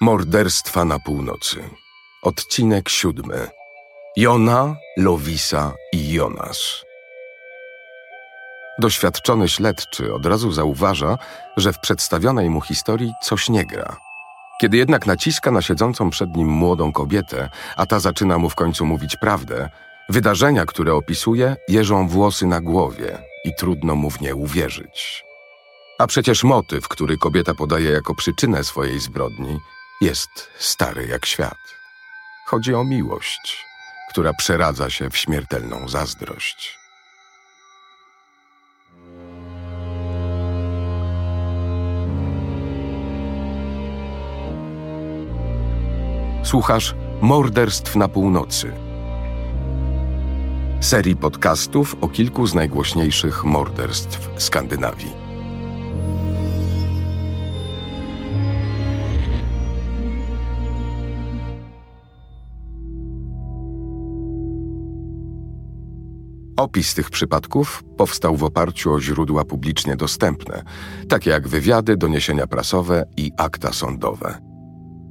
Morderstwa na północy. Odcinek siódmy. Jona, Lowisa i Jonas. Doświadczony śledczy od razu zauważa, że w przedstawionej mu historii coś nie gra. Kiedy jednak naciska na siedzącą przed nim młodą kobietę, a ta zaczyna mu w końcu mówić prawdę, wydarzenia, które opisuje, jeżą włosy na głowie i trudno mu w nie uwierzyć. A przecież motyw, który kobieta podaje jako przyczynę swojej zbrodni, jest stary jak świat. Chodzi o miłość, która przeradza się w śmiertelną zazdrość. Słuchasz Morderstw na północy. Serii podcastów o kilku z najgłośniejszych morderstw Skandynawii. Opis tych przypadków powstał w oparciu o źródła publicznie dostępne, takie jak wywiady, doniesienia prasowe i akta sądowe.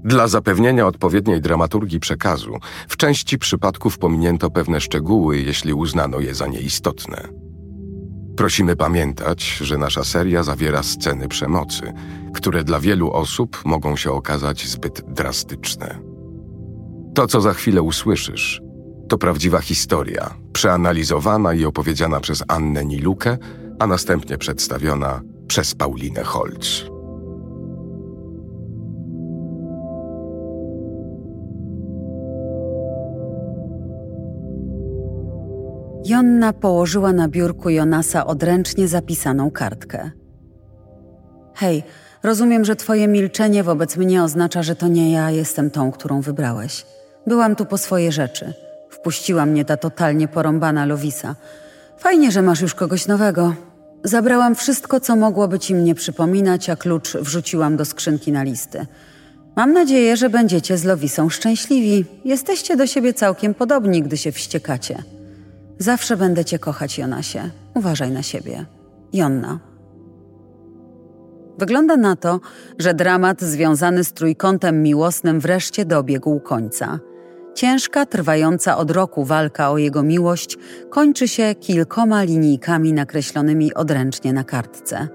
Dla zapewnienia odpowiedniej dramaturgii przekazu, w części przypadków pominięto pewne szczegóły, jeśli uznano je za nieistotne. Prosimy pamiętać, że nasza seria zawiera sceny przemocy, które dla wielu osób mogą się okazać zbyt drastyczne. To, co za chwilę usłyszysz, to prawdziwa historia, przeanalizowana i opowiedziana przez Annę Nilukę, a następnie przedstawiona przez Paulinę Holz. Jonna położyła na biurku Jonasa odręcznie zapisaną kartkę. Hej, rozumiem, że twoje milczenie wobec mnie oznacza, że to nie ja jestem tą, którą wybrałeś. Byłam tu po swoje rzeczy. Wpuściła mnie ta totalnie porąbana Lowisa. Fajnie, że masz już kogoś nowego. Zabrałam wszystko, co mogłoby ci mnie przypominać, a klucz wrzuciłam do skrzynki na listy. Mam nadzieję, że będziecie z Lowisą szczęśliwi. Jesteście do siebie całkiem podobni, gdy się wściekacie. Zawsze będę cię kochać, Jonasie. Uważaj na siebie. Jonna. Wygląda na to, że dramat związany z trójkątem miłosnym wreszcie dobiegł końca – Ciężka, trwająca od roku walka o jego miłość kończy się kilkoma linijkami nakreślonymi odręcznie na kartce.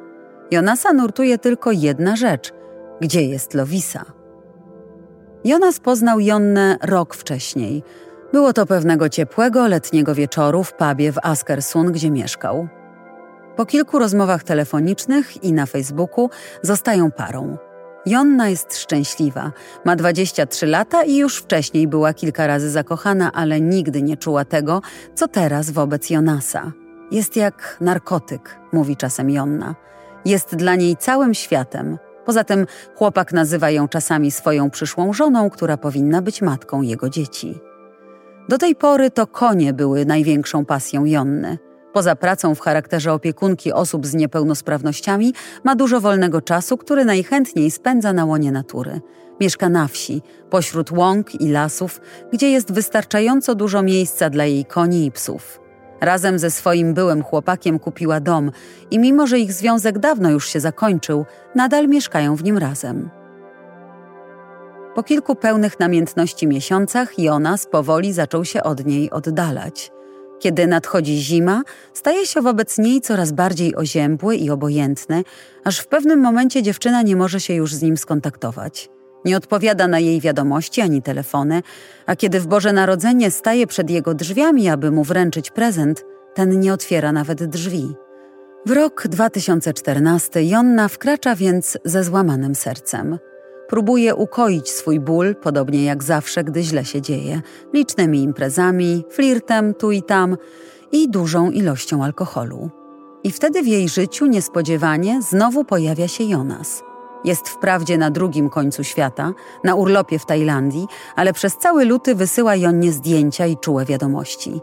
Jonasa nurtuje tylko jedna rzecz: gdzie jest Lowisa? Jonas poznał Jonnę rok wcześniej. Było to pewnego ciepłego, letniego wieczoru w pubie w Askersund, gdzie mieszkał. Po kilku rozmowach telefonicznych i na Facebooku zostają parą. Jonna jest szczęśliwa. Ma 23 lata i już wcześniej była kilka razy zakochana, ale nigdy nie czuła tego, co teraz wobec Jonasa. Jest jak narkotyk, mówi czasem Jonna. Jest dla niej całym światem. Poza tym chłopak nazywa ją czasami swoją przyszłą żoną, która powinna być matką jego dzieci. Do tej pory to konie były największą pasją Jonny – Poza pracą w charakterze opiekunki osób z niepełnosprawnościami, ma dużo wolnego czasu, który najchętniej spędza na łonie natury. Mieszka na wsi, pośród łąk i lasów, gdzie jest wystarczająco dużo miejsca dla jej koni i psów. Razem ze swoim byłym chłopakiem kupiła dom i mimo, że ich związek dawno już się zakończył, nadal mieszkają w nim razem. Po kilku pełnych namiętności miesiącach Jonas powoli zaczął się od niej oddalać – kiedy nadchodzi zima, staje się wobec niej coraz bardziej oziębły i obojętny, aż w pewnym momencie dziewczyna nie może się już z nim skontaktować. Nie odpowiada na jej wiadomości ani telefony, a kiedy w Boże Narodzenie staje przed jego drzwiami, aby mu wręczyć prezent, ten nie otwiera nawet drzwi. W rok 2014 Jonna wkracza więc ze złamanym sercem. Próbuje ukoić swój ból, podobnie jak zawsze, gdy źle się dzieje, licznymi imprezami, flirtem tu i tam i dużą ilością alkoholu. I wtedy w jej życiu niespodziewanie znowu pojawia się Jonas. Jest wprawdzie na drugim końcu świata, na urlopie w Tajlandii, ale przez cały luty wysyła Jonnie zdjęcia i czułe wiadomości.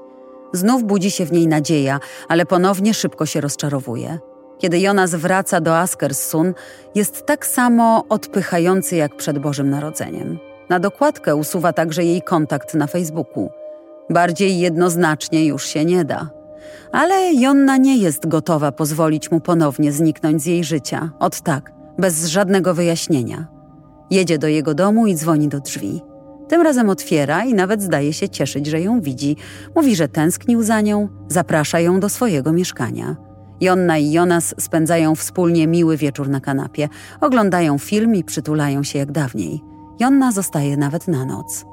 Znów budzi się w niej nadzieja, ale ponownie szybko się rozczarowuje. Kiedy Jonas wraca do Askersun, jest tak samo odpychający jak przed Bożym Narodzeniem. Na dokładkę usuwa także jej kontakt na Facebooku. Bardziej jednoznacznie już się nie da. Ale Jonna nie jest gotowa pozwolić mu ponownie zniknąć z jej życia, od tak, bez żadnego wyjaśnienia. Jedzie do jego domu i dzwoni do drzwi. Tym razem otwiera i nawet zdaje się cieszyć, że ją widzi. Mówi, że tęsknił za nią, zaprasza ją do swojego mieszkania. Jonna i Jonas spędzają wspólnie miły wieczór na kanapie, oglądają film i przytulają się jak dawniej. Jonna zostaje nawet na noc.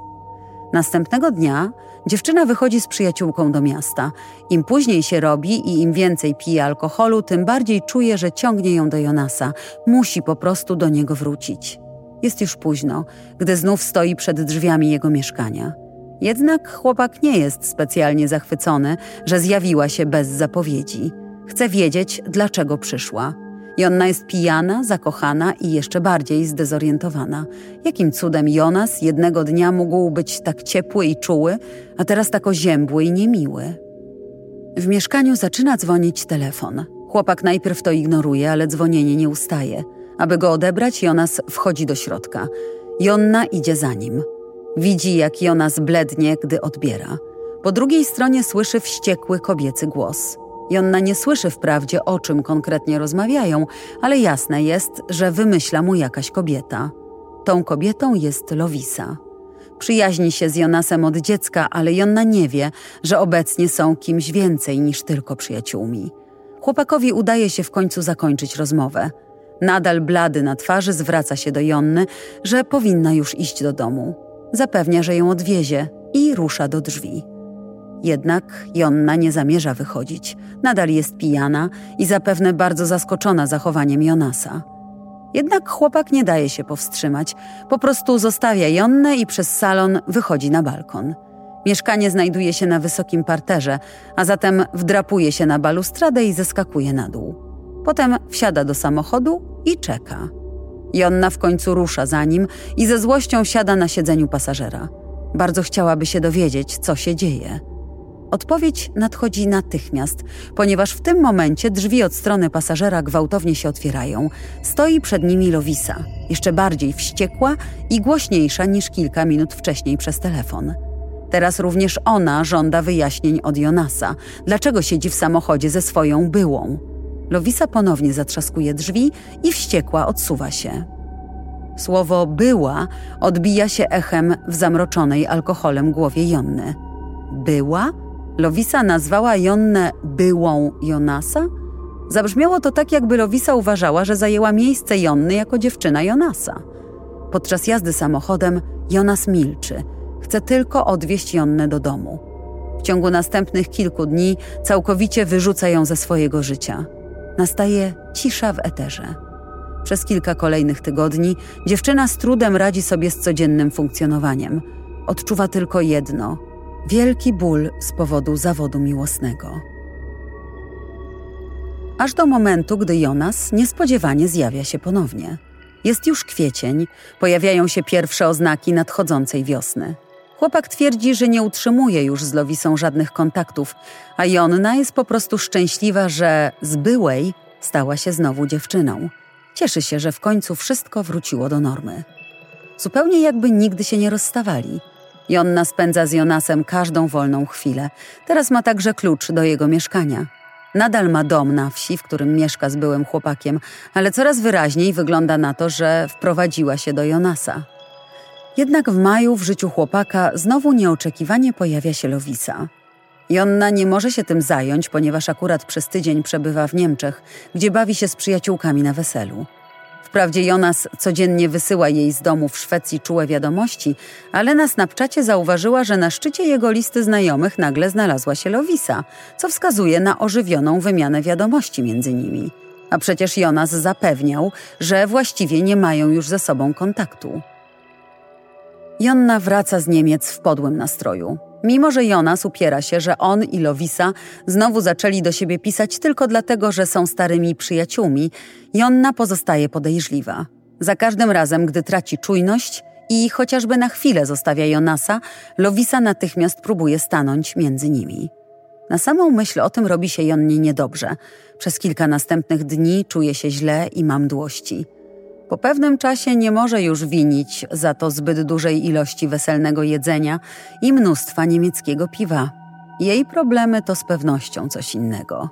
Następnego dnia dziewczyna wychodzi z przyjaciółką do miasta. Im później się robi i im więcej pije alkoholu, tym bardziej czuje, że ciągnie ją do Jonasa. Musi po prostu do niego wrócić. Jest już późno, gdy znów stoi przed drzwiami jego mieszkania. Jednak chłopak nie jest specjalnie zachwycony, że zjawiła się bez zapowiedzi. Chce wiedzieć, dlaczego przyszła. Jonna jest pijana, zakochana i jeszcze bardziej zdezorientowana. Jakim cudem Jonas jednego dnia mógł być tak ciepły i czuły, a teraz tak oziębły i niemiły? W mieszkaniu zaczyna dzwonić telefon. Chłopak najpierw to ignoruje, ale dzwonienie nie ustaje. Aby go odebrać, Jonas wchodzi do środka. Jonna idzie za nim. Widzi, jak Jonas blednie, gdy odbiera. Po drugiej stronie słyszy wściekły kobiecy głos. Jonna nie słyszy wprawdzie, o czym konkretnie rozmawiają, ale jasne jest, że wymyśla mu jakaś kobieta. Tą kobietą jest Lowisa. Przyjaźni się z Jonasem od dziecka, ale Jonna nie wie, że obecnie są kimś więcej niż tylko przyjaciółmi. Chłopakowi udaje się w końcu zakończyć rozmowę. Nadal blady na twarzy zwraca się do Jonny, że powinna już iść do domu. Zapewnia, że ją odwiezie i rusza do drzwi. Jednak Jonna nie zamierza wychodzić. Nadal jest pijana i zapewne bardzo zaskoczona zachowaniem Jonasa. Jednak chłopak nie daje się powstrzymać. Po prostu zostawia Jonnę i przez salon wychodzi na balkon. Mieszkanie znajduje się na wysokim parterze, a zatem wdrapuje się na balustradę i zeskakuje na dół. Potem wsiada do samochodu i czeka. Jonna w końcu rusza za nim i ze złością siada na siedzeniu pasażera. Bardzo chciałaby się dowiedzieć, co się dzieje. Odpowiedź nadchodzi natychmiast, ponieważ w tym momencie drzwi od strony pasażera gwałtownie się otwierają. Stoi przed nimi Lowisa, jeszcze bardziej wściekła i głośniejsza niż kilka minut wcześniej przez telefon. Teraz również ona żąda wyjaśnień od Jonasa, dlaczego siedzi w samochodzie ze swoją byłą. Lowisa ponownie zatrzaskuje drzwi i wściekła odsuwa się. Słowo była odbija się echem w zamroczonej alkoholem głowie Jonny. Była? Lowisa nazwała Jonnę byłą Jonasa? Zabrzmiało to tak, jakby Lowisa uważała, że zajęła miejsce Jonny jako dziewczyna Jonasa. Podczas jazdy samochodem Jonas milczy. Chce tylko odwieźć Jonnę do domu. W ciągu następnych kilku dni całkowicie wyrzuca ją ze swojego życia. Nastaje cisza w eterze. Przez kilka kolejnych tygodni dziewczyna z trudem radzi sobie z codziennym funkcjonowaniem. Odczuwa tylko jedno wielki ból z powodu zawodu miłosnego. Aż do momentu, gdy Jonas niespodziewanie zjawia się ponownie. Jest już kwiecień, pojawiają się pierwsze oznaki nadchodzącej wiosny. Chłopak twierdzi, że nie utrzymuje już z Lowisą żadnych kontaktów, a Jonna jest po prostu szczęśliwa, że z byłej stała się znowu dziewczyną. Cieszy się, że w końcu wszystko wróciło do normy. Zupełnie jakby nigdy się nie rozstawali – Jonna spędza z Jonasem każdą wolną chwilę. Teraz ma także klucz do jego mieszkania. Nadal ma dom na wsi, w którym mieszka z byłym chłopakiem, ale coraz wyraźniej wygląda na to, że wprowadziła się do Jonasa. Jednak w maju w życiu chłopaka znowu nieoczekiwanie pojawia się Lowisa. Jonna nie może się tym zająć, ponieważ akurat przez tydzień przebywa w Niemczech, gdzie bawi się z przyjaciółkami na weselu. Wprawdzie Jonas codziennie wysyła jej z domu w Szwecji czułe wiadomości, ale na Snapchacie zauważyła, że na szczycie jego listy znajomych nagle znalazła się Lowisa, co wskazuje na ożywioną wymianę wiadomości między nimi. A przecież Jonas zapewniał, że właściwie nie mają już ze sobą kontaktu. Jonna wraca z Niemiec w podłym nastroju. Mimo, że Jonas upiera się, że on i Lowisa znowu zaczęli do siebie pisać tylko dlatego, że są starymi przyjaciółmi, Jonna pozostaje podejrzliwa. Za każdym razem, gdy traci czujność i chociażby na chwilę zostawia Jonasa, Lowisa natychmiast próbuje stanąć między nimi. Na samą myśl o tym robi się Jonnie niedobrze. Przez kilka następnych dni czuje się źle i ma mdłości. Po pewnym czasie nie może już winić za to zbyt dużej ilości weselnego jedzenia i mnóstwa niemieckiego piwa. Jej problemy to z pewnością coś innego.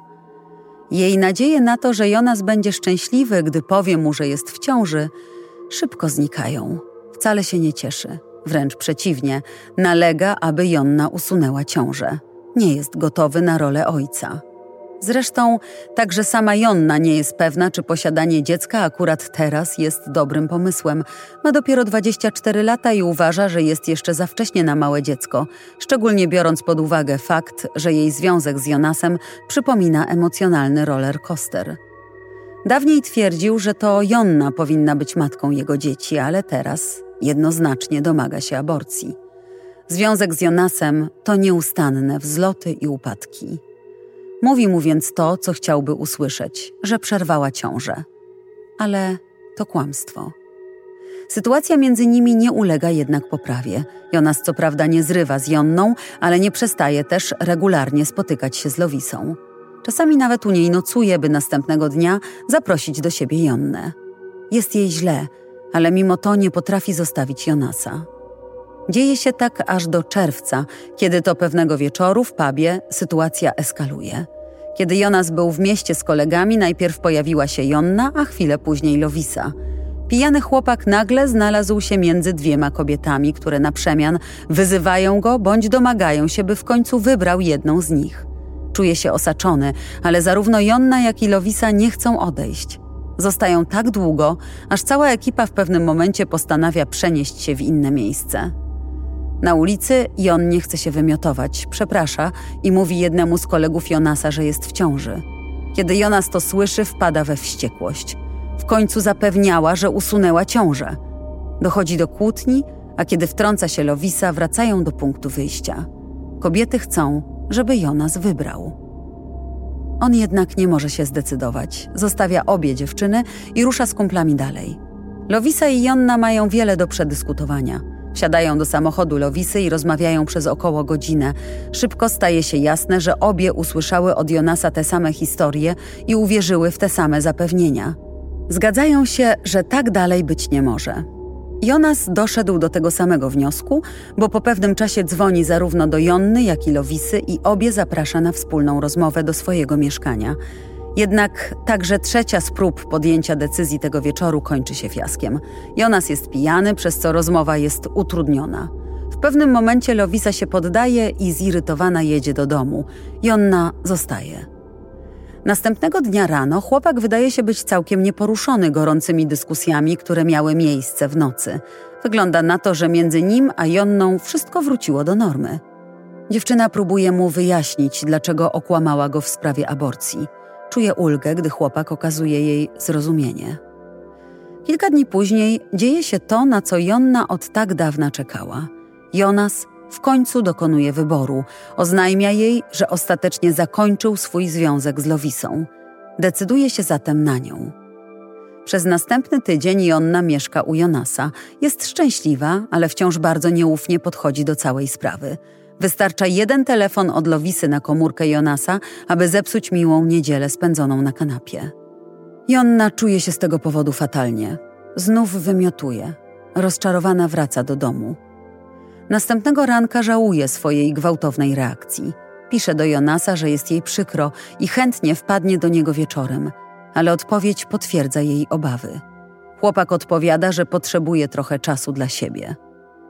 Jej nadzieje na to, że Jonas będzie szczęśliwy, gdy powie mu, że jest w ciąży, szybko znikają. Wcale się nie cieszy. Wręcz przeciwnie, nalega, aby Jonna usunęła ciążę. Nie jest gotowy na rolę ojca. Zresztą także sama Jonna nie jest pewna, czy posiadanie dziecka akurat teraz jest dobrym pomysłem. Ma dopiero 24 lata i uważa, że jest jeszcze za wcześnie na małe dziecko, szczególnie biorąc pod uwagę fakt, że jej związek z Jonasem przypomina emocjonalny roller coaster. Dawniej twierdził, że to Jonna powinna być matką jego dzieci, ale teraz jednoznacznie domaga się aborcji. Związek z Jonasem to nieustanne wzloty i upadki. Mówi mu więc to, co chciałby usłyszeć, że przerwała ciążę. Ale to kłamstwo. Sytuacja między nimi nie ulega jednak poprawie. Jonas co prawda nie zrywa z Jonną, ale nie przestaje też regularnie spotykać się z Lowisą. Czasami nawet u niej nocuje, by następnego dnia zaprosić do siebie Jonnę. Jest jej źle, ale mimo to nie potrafi zostawić Jonasa. Dzieje się tak aż do czerwca, kiedy to pewnego wieczoru w pubie sytuacja eskaluje. Kiedy Jonas był w mieście z kolegami, najpierw pojawiła się Jonna, a chwilę później Lowisa. Pijany chłopak nagle znalazł się między dwiema kobietami, które na przemian wyzywają go bądź domagają się, by w końcu wybrał jedną z nich. Czuje się osaczony, ale zarówno Jonna, jak i Lowisa nie chcą odejść. Zostają tak długo, aż cała ekipa w pewnym momencie postanawia przenieść się w inne miejsce. Na ulicy Jon nie chce się wymiotować, przeprasza i mówi jednemu z kolegów Jonasa, że jest w ciąży. Kiedy Jonas to słyszy, wpada we wściekłość. W końcu zapewniała, że usunęła ciążę. Dochodzi do kłótni, a kiedy wtrąca się Lowisa, wracają do punktu wyjścia. Kobiety chcą, żeby Jonas wybrał. On jednak nie może się zdecydować. Zostawia obie dziewczyny i rusza z kumplami dalej. Lowisa i Jonna mają wiele do przedyskutowania. Wsiadają do samochodu Lowisy i rozmawiają przez około godzinę. Szybko staje się jasne, że obie usłyszały od Jonasa te same historie i uwierzyły w te same zapewnienia. Zgadzają się, że tak dalej być nie może. Jonas doszedł do tego samego wniosku, bo po pewnym czasie dzwoni zarówno do Jonny, jak i Lowisy i obie zaprasza na wspólną rozmowę do swojego mieszkania. Jednak także trzecia z prób podjęcia decyzji tego wieczoru kończy się fiaskiem. Jonas jest pijany, przez co rozmowa jest utrudniona. W pewnym momencie Lowisa się poddaje i zirytowana jedzie do domu. Jonna zostaje. Następnego dnia rano chłopak wydaje się być całkiem nieporuszony gorącymi dyskusjami, które miały miejsce w nocy. Wygląda na to, że między nim a Jonną wszystko wróciło do normy. Dziewczyna próbuje mu wyjaśnić, dlaczego okłamała go w sprawie aborcji. Czuje ulgę, gdy chłopak okazuje jej zrozumienie. Kilka dni później dzieje się to, na co Jonna od tak dawna czekała. Jonas w końcu dokonuje wyboru. Oznajmia jej, że ostatecznie zakończył swój związek z Lowisą. Decyduje się zatem na nią. Przez następny tydzień Jonna mieszka u Jonasa. Jest szczęśliwa, ale wciąż bardzo nieufnie podchodzi do całej sprawy. Wystarcza jeden telefon od Lowisy na komórkę Jonasa, aby zepsuć miłą niedzielę spędzoną na kanapie. Jonna czuje się z tego powodu fatalnie. Znów wymiotuje. Rozczarowana wraca do domu. Następnego ranka żałuje swojej gwałtownej reakcji. Pisze do Jonasa, że jest jej przykro i chętnie wpadnie do niego wieczorem, ale odpowiedź potwierdza jej obawy. Chłopak odpowiada, że potrzebuje trochę czasu dla siebie.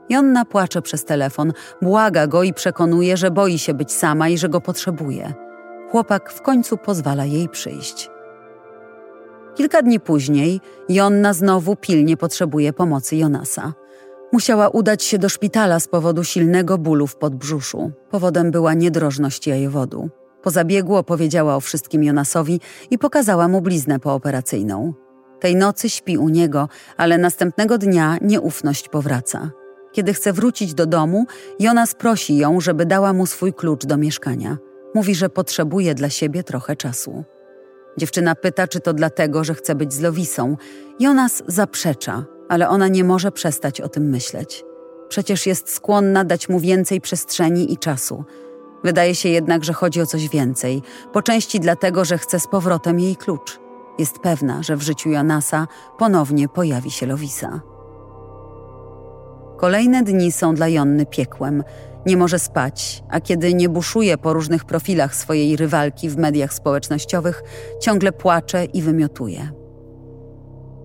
Jonna płacze przez telefon, błaga go i przekonuje, że boi się być sama i że go potrzebuje. Chłopak w końcu pozwala jej przyjść. Kilka dni później Jonna znowu pilnie potrzebuje pomocy Jonasa. Musiała udać się do szpitala z powodu silnego bólu w podbrzuszu. Powodem była niedrożność jajowodu. Po zabiegu opowiedziała o wszystkim Jonasowi i pokazała mu bliznę pooperacyjną. Tej nocy śpi u niego, ale następnego dnia nieufność powraca. Kiedy chce wrócić do domu, Jonas prosi ją, żeby dała mu swój klucz do mieszkania. Mówi, że potrzebuje dla siebie trochę czasu. Dziewczyna pyta, czy to dlatego, że chce być z Lowisą. Jonas zaprzecza, ale ona nie może przestać o tym myśleć. Przecież jest skłonna dać mu więcej przestrzeni i czasu. Wydaje się jednak, że chodzi o coś więcej, po części dlatego, że chce z powrotem jej klucz. Jest pewna, że w życiu Jonasa ponownie pojawi się Lowisa. Kolejne dni są dla Jonny piekłem. Nie może spać, a kiedy nie buszuje po różnych profilach swojej rywalki w mediach społecznościowych, ciągle płacze i wymiotuje.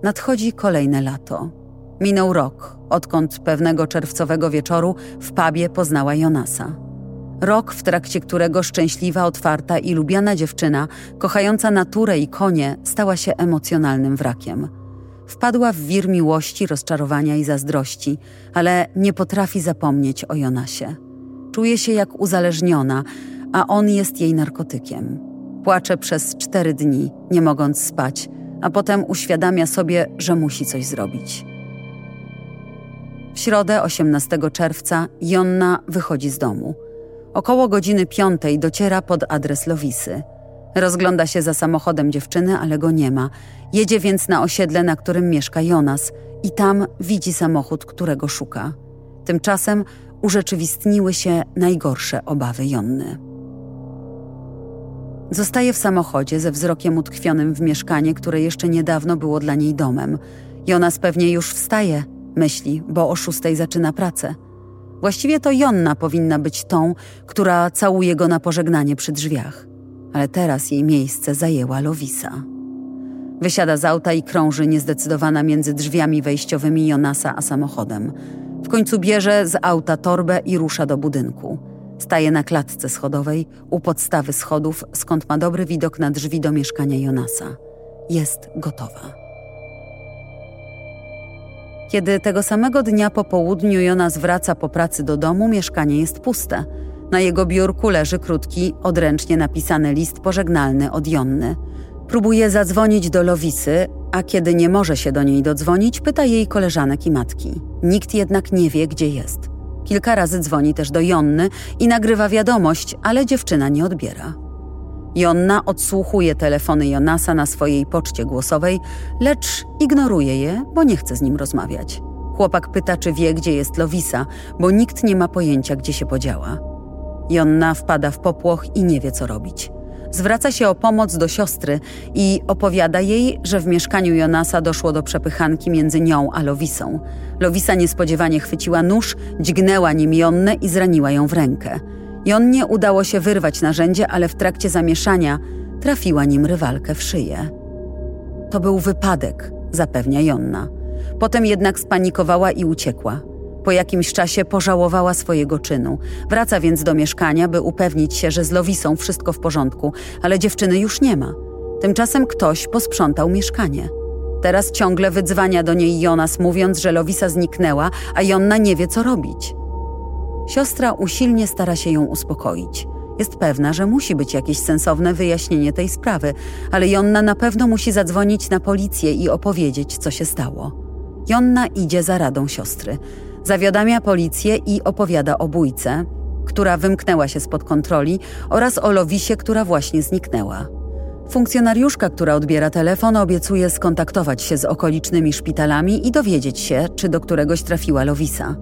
Nadchodzi kolejne lato. Minął rok, odkąd pewnego czerwcowego wieczoru w pubie poznała Jonasa. Rok, w trakcie którego szczęśliwa, otwarta i lubiana dziewczyna, kochająca naturę i konie, stała się emocjonalnym wrakiem. Wpadła w wir miłości, rozczarowania i zazdrości, ale nie potrafi zapomnieć o Jonasie. Czuje się jak uzależniona, a on jest jej narkotykiem. Płacze przez cztery dni, nie mogąc spać, a potem uświadamia sobie, że musi coś zrobić. W środę 18 czerwca Jonna wychodzi z domu. Około godziny piątej dociera pod adres Lowisy. Rozgląda się za samochodem dziewczyny, ale go nie ma. Jedzie więc na osiedle, na którym mieszka Jonas i tam widzi samochód, którego szuka. Tymczasem urzeczywistniły się najgorsze obawy Jonny. Zostaje w samochodzie ze wzrokiem utkwionym w mieszkanie, które jeszcze niedawno było dla niej domem. Jonas pewnie już wstaje, myśli, bo o szóstej zaczyna pracę. Właściwie to Jonna powinna być tą, która całuje go na pożegnanie przy drzwiach. Ale teraz jej miejsce zajęła Lowisa. Wysiada z auta i krąży niezdecydowana między drzwiami wejściowymi Jonasa a samochodem. W końcu bierze z auta torbę i rusza do budynku. Staje na klatce schodowej, u podstawy schodów, skąd ma dobry widok na drzwi do mieszkania Jonasa. Jest gotowa. Kiedy tego samego dnia po południu Jonas wraca po pracy do domu, mieszkanie jest puste. Na jego biurku leży krótki, odręcznie napisany list pożegnalny od Jonny. Próbuje zadzwonić do Lowisy, a kiedy nie może się do niej dodzwonić, pyta jej koleżanek i matki. Nikt jednak nie wie, gdzie jest. Kilka razy dzwoni też do Jonny i nagrywa wiadomość, ale dziewczyna nie odbiera. Jonna odsłuchuje telefony Jonasa na swojej poczcie głosowej, lecz ignoruje je, bo nie chce z nim rozmawiać. Chłopak pyta, czy wie, gdzie jest Lowisa, bo nikt nie ma pojęcia, gdzie się podziała. Jonna wpada w popłoch i nie wie, co robić. Zwraca się o pomoc do siostry i opowiada jej, że w mieszkaniu Jonasa doszło do przepychanki między nią a Lowisą. Lowisa niespodziewanie chwyciła nóż, dźgnęła nim Jonnę i zraniła ją w rękę. Jonnie udało się wyrwać narzędzie, ale w trakcie zamieszania trafiła nim rywalkę w szyję. To był wypadek, zapewnia Jonna. Potem jednak spanikowała i uciekła. Po jakimś czasie pożałowała swojego czynu. Wraca więc do mieszkania, by upewnić się, że z Lowisą wszystko w porządku, ale dziewczyny już nie ma. Tymczasem ktoś posprzątał mieszkanie. Teraz ciągle wydzwania do niej Jonas, mówiąc, że Lowisa zniknęła, a Jonna nie wie, co robić. Siostra usilnie stara się ją uspokoić. Jest pewna, że musi być jakieś sensowne wyjaśnienie tej sprawy, ale Jonna na pewno musi zadzwonić na policję i opowiedzieć, co się stało. Jonna idzie za radą siostry. Zawiadamia policję i opowiada o bójce, która wymknęła się spod kontroli, oraz o Lowisie, która właśnie zniknęła. Funkcjonariuszka, która odbiera telefon, obiecuje skontaktować się z okolicznymi szpitalami i dowiedzieć się, czy do któregoś trafiła Lowisa.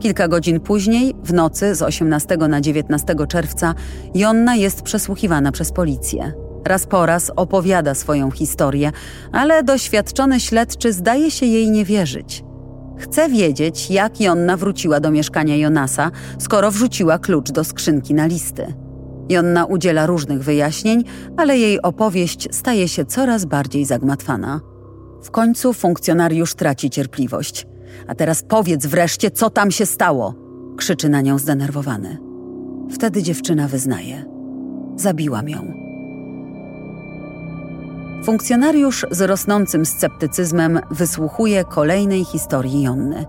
Kilka godzin później, w nocy z 18 na 19 czerwca, Jonna jest przesłuchiwana przez policję. Raz po raz opowiada swoją historię, ale doświadczony śledczy zdaje się jej nie wierzyć. Chce wiedzieć, jak Jonna wróciła do mieszkania Jonasa, skoro wrzuciła klucz do skrzynki na listy. Jonna udziela różnych wyjaśnień, ale jej opowieść staje się coraz bardziej zagmatwana. W końcu funkcjonariusz traci cierpliwość. A teraz powiedz wreszcie, co tam się stało! krzyczy na nią zdenerwowany. Wtedy dziewczyna wyznaje: Zabiłam ją. Funkcjonariusz z rosnącym sceptycyzmem wysłuchuje kolejnej historii Jonny.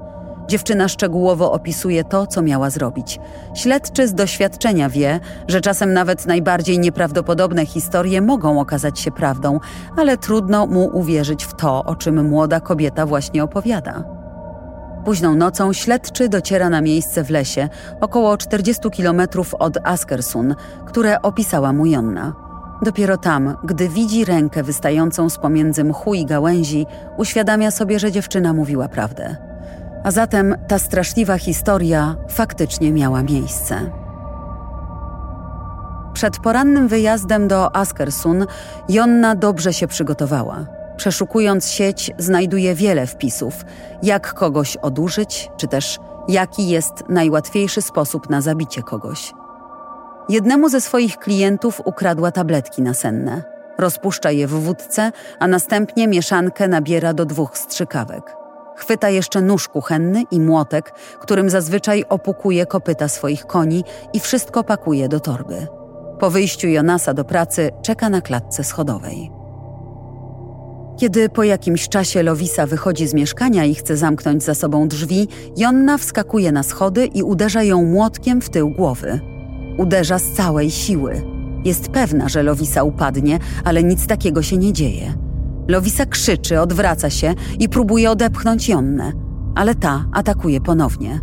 Dziewczyna szczegółowo opisuje to, co miała zrobić. Śledczy z doświadczenia wie, że czasem nawet najbardziej nieprawdopodobne historie mogą okazać się prawdą, ale trudno mu uwierzyć w to, o czym młoda kobieta właśnie opowiada. Późną nocą śledczy dociera na miejsce w lesie, około 40 kilometrów od Askersun, które opisała mu Jonna. Dopiero tam, gdy widzi rękę wystającą z pomiędzy mchu i gałęzi, uświadamia sobie, że dziewczyna mówiła prawdę. A zatem ta straszliwa historia faktycznie miała miejsce. Przed porannym wyjazdem do Askersun Jonna dobrze się przygotowała. Przeszukując sieć, znajduje wiele wpisów, jak kogoś odurzyć, czy też jaki jest najłatwiejszy sposób na zabicie kogoś. Jednemu ze swoich klientów ukradła tabletki nasenne. Rozpuszcza je w wódce, a następnie mieszankę nabiera do dwóch strzykawek. Chwyta jeszcze nóż kuchenny i młotek, którym zazwyczaj opukuje kopyta swoich koni i wszystko pakuje do torby. Po wyjściu Jonasa do pracy czeka na klatce schodowej. Kiedy po jakimś czasie Lowisa wychodzi z mieszkania i chce zamknąć za sobą drzwi, Jonna wskakuje na schody i uderza ją młotkiem w tył głowy. Uderza z całej siły. Jest pewna, że Lowisa upadnie, ale nic takiego się nie dzieje. Lowisa krzyczy, odwraca się i próbuje odepchnąć Jonnę, ale ta atakuje ponownie.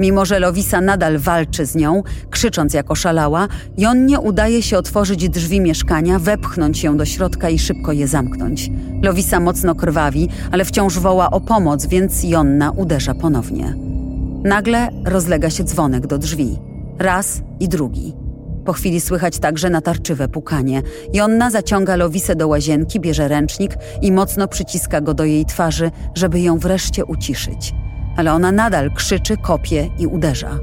Mimo, że Lowisa nadal walczy z nią, krzycząc jak oszalała, Jonnie udaje się otworzyć drzwi mieszkania, wepchnąć ją do środka i szybko je zamknąć. Lowisa mocno krwawi, ale wciąż woła o pomoc, więc Jonna uderza ponownie. Nagle rozlega się dzwonek do drzwi. Raz i drugi. Po chwili słychać także natarczywe pukanie. Jonna zaciąga Lowisę do łazienki, bierze ręcznik i mocno przyciska go do jej twarzy, żeby ją wreszcie uciszyć ale ona nadal krzyczy, kopie i uderza.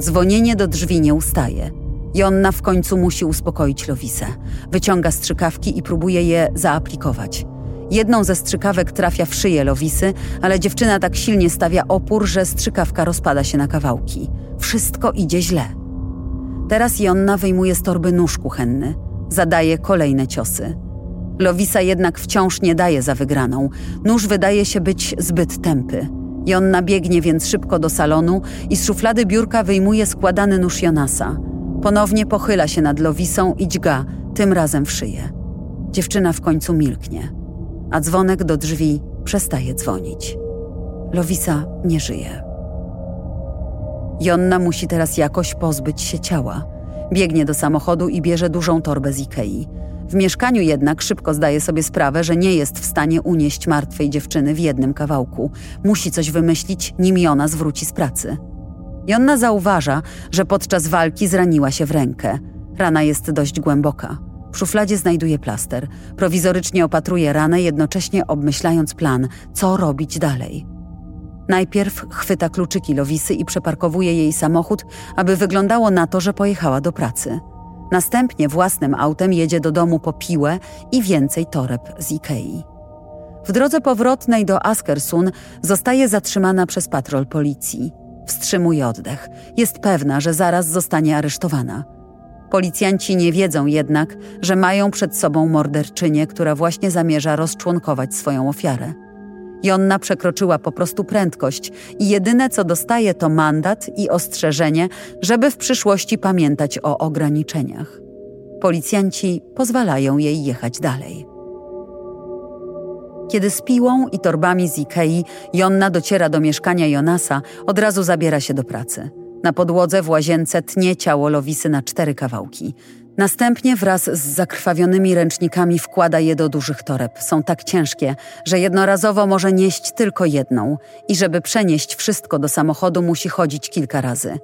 Dzwonienie do drzwi nie ustaje. Jonna w końcu musi uspokoić Lowisę. Wyciąga strzykawki i próbuje je zaaplikować. Jedną ze strzykawek trafia w szyję Lowisy, ale dziewczyna tak silnie stawia opór, że strzykawka rozpada się na kawałki. Wszystko idzie źle. Teraz Jonna wyjmuje z torby nóż kuchenny. Zadaje kolejne ciosy. Lowisa jednak wciąż nie daje za wygraną. Nóż wydaje się być zbyt tępy. Jonna biegnie więc szybko do salonu i z szuflady biurka wyjmuje składany nóż Jonasa. Ponownie pochyla się nad Lowisą i dźga, tym razem w szyję. Dziewczyna w końcu milknie, a dzwonek do drzwi przestaje dzwonić. Lowisa nie żyje. Jonna musi teraz jakoś pozbyć się ciała. Biegnie do samochodu i bierze dużą torbę z Ikei. W mieszkaniu jednak szybko zdaje sobie sprawę, że nie jest w stanie unieść martwej dziewczyny w jednym kawałku. Musi coś wymyślić, nim ona zwróci z pracy. Jonna zauważa, że podczas walki zraniła się w rękę. Rana jest dość głęboka. W szufladzie znajduje plaster. Prowizorycznie opatruje ranę, jednocześnie obmyślając plan, co robić dalej. Najpierw chwyta kluczyki Lowisy i przeparkowuje jej samochód, aby wyglądało na to, że pojechała do pracy. Następnie własnym autem jedzie do domu po piłę i więcej toreb z Ikei. W drodze powrotnej do Askersun zostaje zatrzymana przez patrol policji. Wstrzymuje oddech. Jest pewna, że zaraz zostanie aresztowana. Policjanci nie wiedzą jednak, że mają przed sobą morderczynię, która właśnie zamierza rozczłonkować swoją ofiarę. Jonna przekroczyła po prostu prędkość i jedyne co dostaje to mandat i ostrzeżenie, żeby w przyszłości pamiętać o ograniczeniach. Policjanci pozwalają jej jechać dalej. Kiedy z piłą i torbami z Ikei Jonna dociera do mieszkania Jonasa, od razu zabiera się do pracy. Na podłodze w łazience tnie ciało Lowisy na cztery kawałki. Następnie wraz z zakrwawionymi ręcznikami wkłada je do dużych toreb. Są tak ciężkie, że jednorazowo może nieść tylko jedną i żeby przenieść wszystko do samochodu musi chodzić kilka razy.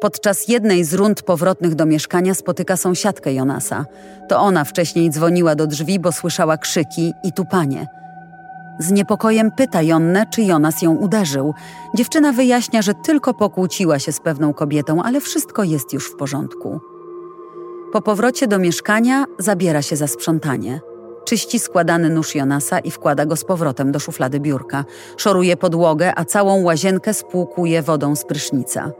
Podczas jednej z rund powrotnych do mieszkania spotyka sąsiadkę Jonasa. To ona wcześniej dzwoniła do drzwi, bo słyszała krzyki i tupanie. Z niepokojem pyta Jonnę, czy Jonas ją uderzył. Dziewczyna wyjaśnia, że tylko pokłóciła się z pewną kobietą, ale wszystko jest już w porządku. Po powrocie do mieszkania zabiera się za sprzątanie. Czyści składany nóż Jonasa i wkłada go z powrotem do szuflady biurka. Szoruje podłogę, a całą łazienkę spłukuje wodą z prysznica.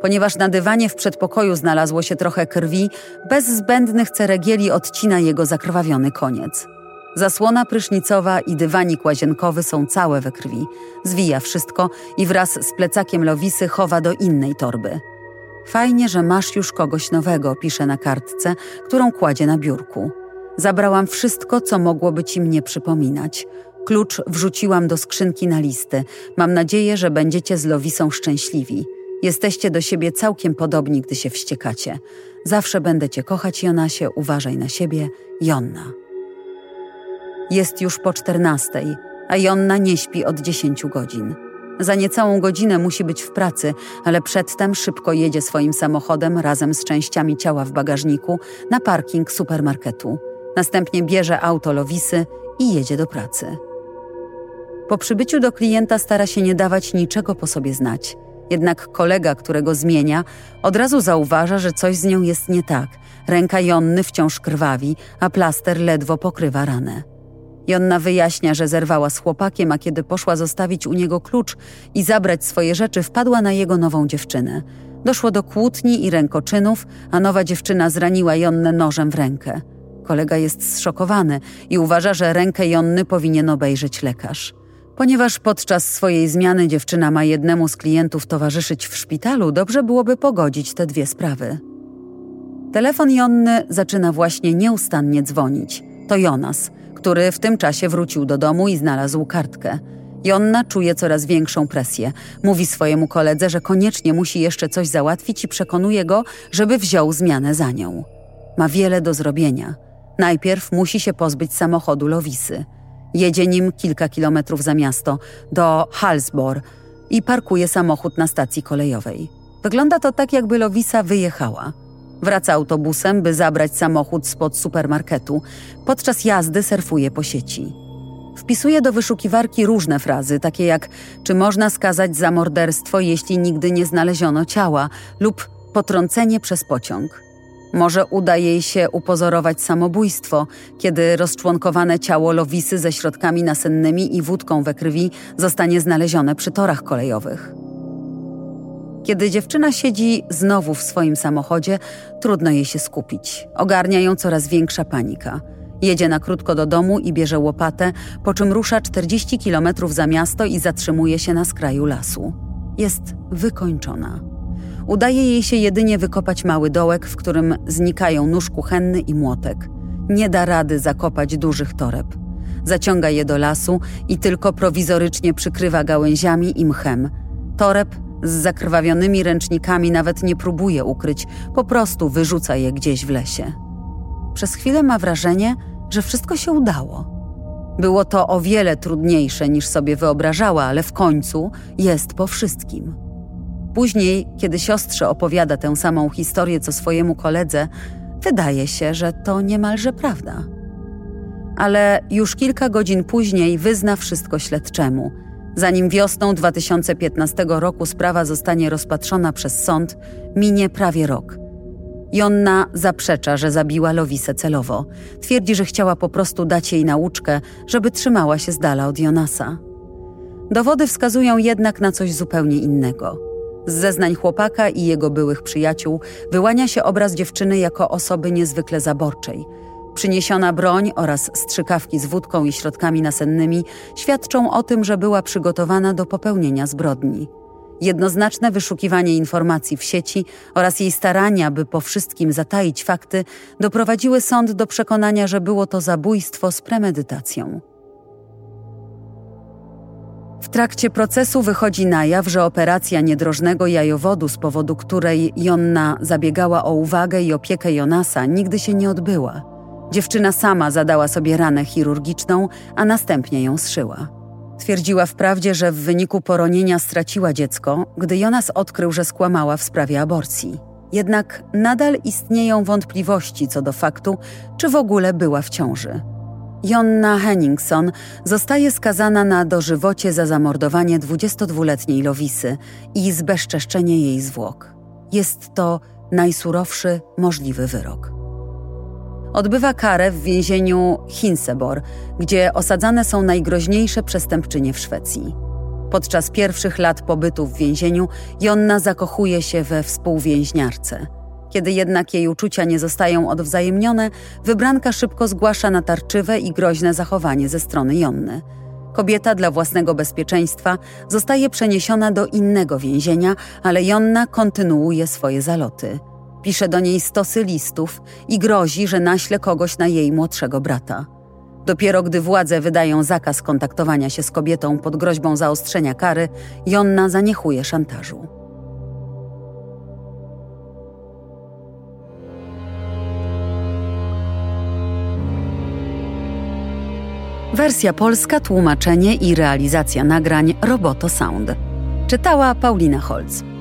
Ponieważ na dywanie w przedpokoju znalazło się trochę krwi, bez zbędnych ceregieli odcina jego zakrwawiony koniec. Zasłona prysznicowa i dywanik łazienkowy są całe we krwi. Zwija wszystko i wraz z plecakiem Lowisy chowa do innej torby. Fajnie, że masz już kogoś nowego, pisze na kartce, którą kładzie na biurku. Zabrałam wszystko, co mogłoby ci mnie przypominać. Klucz wrzuciłam do skrzynki na listy. Mam nadzieję, że będziecie z Lowisą szczęśliwi. Jesteście do siebie całkiem podobni, gdy się wściekacie. Zawsze będę cię kochać, Jonasie. Uważaj na siebie. Jonna. Jest już po czternastej, a Jonna nie śpi od dziesięciu godzin. Za niecałą godzinę musi być w pracy, ale przedtem szybko jedzie swoim samochodem razem z częściami ciała w bagażniku na parking supermarketu. Następnie bierze auto Lowisy i jedzie do pracy. Po przybyciu do klienta stara się nie dawać niczego po sobie znać. Jednak kolega, którego zmienia, od razu zauważa, że coś z nią jest nie tak. Ręka Jonny wciąż krwawi, a plaster ledwo pokrywa ranę. Jonna wyjaśnia, że zerwała z chłopakiem, a kiedy poszła zostawić u niego klucz i zabrać swoje rzeczy, wpadła na jego nową dziewczynę. Doszło do kłótni i rękoczynów, a nowa dziewczyna zraniła Jonnę nożem w rękę. Kolega jest zszokowany i uważa, że rękę Jonny powinien obejrzeć lekarz. Ponieważ podczas swojej zmiany dziewczyna ma jednemu z klientów towarzyszyć w szpitalu, dobrze byłoby pogodzić te dwie sprawy. Telefon Jonny zaczyna właśnie nieustannie dzwonić. To Jonas, który w tym czasie wrócił do domu i znalazł kartkę. Jonna czuje coraz większą presję. Mówi swojemu koledze, że koniecznie musi jeszcze coś załatwić i przekonuje go, żeby wziął zmianę za nią. Ma wiele do zrobienia. Najpierw musi się pozbyć samochodu Lowisy. Jedzie nim kilka kilometrów za miasto, do Halsbor i parkuje samochód na stacji kolejowej. Wygląda to tak, jakby Lowisa wyjechała. Wraca autobusem, by zabrać samochód spod supermarketu. Podczas jazdy surfuje po sieci. Wpisuje do wyszukiwarki różne frazy, takie jak czy można skazać za morderstwo, jeśli nigdy nie znaleziono ciała, lub potrącenie przez pociąg. Może uda jej się upozorować samobójstwo, kiedy rozczłonkowane ciało Lowisy ze środkami nasennymi i wódką we krwi zostanie znalezione przy torach kolejowych. Kiedy dziewczyna siedzi znowu w swoim samochodzie, trudno jej się skupić. Ogarnia ją coraz większa panika. Jedzie na krótko do domu i bierze łopatę, po czym rusza 40 kilometrów za miasto i zatrzymuje się na skraju lasu. Jest wykończona. Udaje jej się jedynie wykopać mały dołek, w którym znikają nóż kuchenny i młotek. Nie da rady zakopać dużych toreb. Zaciąga je do lasu i tylko prowizorycznie przykrywa gałęziami i mchem. Toreb z zakrwawionymi ręcznikami nawet nie próbuje ukryć, po prostu wyrzuca je gdzieś w lesie. Przez chwilę ma wrażenie, że wszystko się udało. Było to o wiele trudniejsze niż sobie wyobrażała, ale w końcu jest po wszystkim. Później, kiedy siostrze opowiada tę samą historię co swojemu koledze, wydaje się, że to niemalże prawda. Ale już kilka godzin później wyzna wszystko śledczemu. Zanim wiosną 2015 roku sprawa zostanie rozpatrzona przez sąd, minie prawie rok. Jonna zaprzecza, że zabiła Lowisę celowo. Twierdzi, że chciała po prostu dać jej nauczkę, żeby trzymała się z dala od Jonasa. Dowody wskazują jednak na coś zupełnie innego – z zeznań chłopaka i jego byłych przyjaciół wyłania się obraz dziewczyny jako osoby niezwykle zaborczej. Przyniesiona broń oraz strzykawki z wódką i środkami nasennymi świadczą o tym, że była przygotowana do popełnienia zbrodni. Jednoznaczne wyszukiwanie informacji w sieci oraz jej starania, by po wszystkim zataić fakty, doprowadziły sąd do przekonania, że było to zabójstwo z premedytacją. W trakcie procesu wychodzi na jaw, że operacja niedrożnego jajowodu, z powodu której Jonna zabiegała o uwagę i opiekę Jonasa, nigdy się nie odbyła. Dziewczyna sama zadała sobie ranę chirurgiczną, a następnie ją zszyła. Twierdziła wprawdzie, że w wyniku poronienia straciła dziecko, gdy Jonas odkrył, że skłamała w sprawie aborcji. Jednak nadal istnieją wątpliwości co do faktu, czy w ogóle była w ciąży. Jonna Henningson zostaje skazana na dożywocie za zamordowanie 22-letniej Lowisy i zbezczeszczenie jej zwłok. Jest to najsurowszy możliwy wyrok. Odbywa karę w więzieniu Hinsebor, gdzie osadzane są najgroźniejsze przestępczynie w Szwecji. Podczas pierwszych lat pobytu w więzieniu Jonna zakochuje się we współwięźniarce – kiedy jednak jej uczucia nie zostają odwzajemnione, wybranka szybko zgłasza natarczywe i groźne zachowanie ze strony Jonny. Kobieta dla własnego bezpieczeństwa zostaje przeniesiona do innego więzienia, ale Jonna kontynuuje swoje zaloty. Pisze do niej stosy listów i grozi, że naśle kogoś na jej młodszego brata. Dopiero gdy władze wydają zakaz kontaktowania się z kobietą pod groźbą zaostrzenia kary, Jonna zaniechuje szantażu. Wersja polska, tłumaczenie i realizacja nagrań Roboto Sound. Czytała Paulina Holz.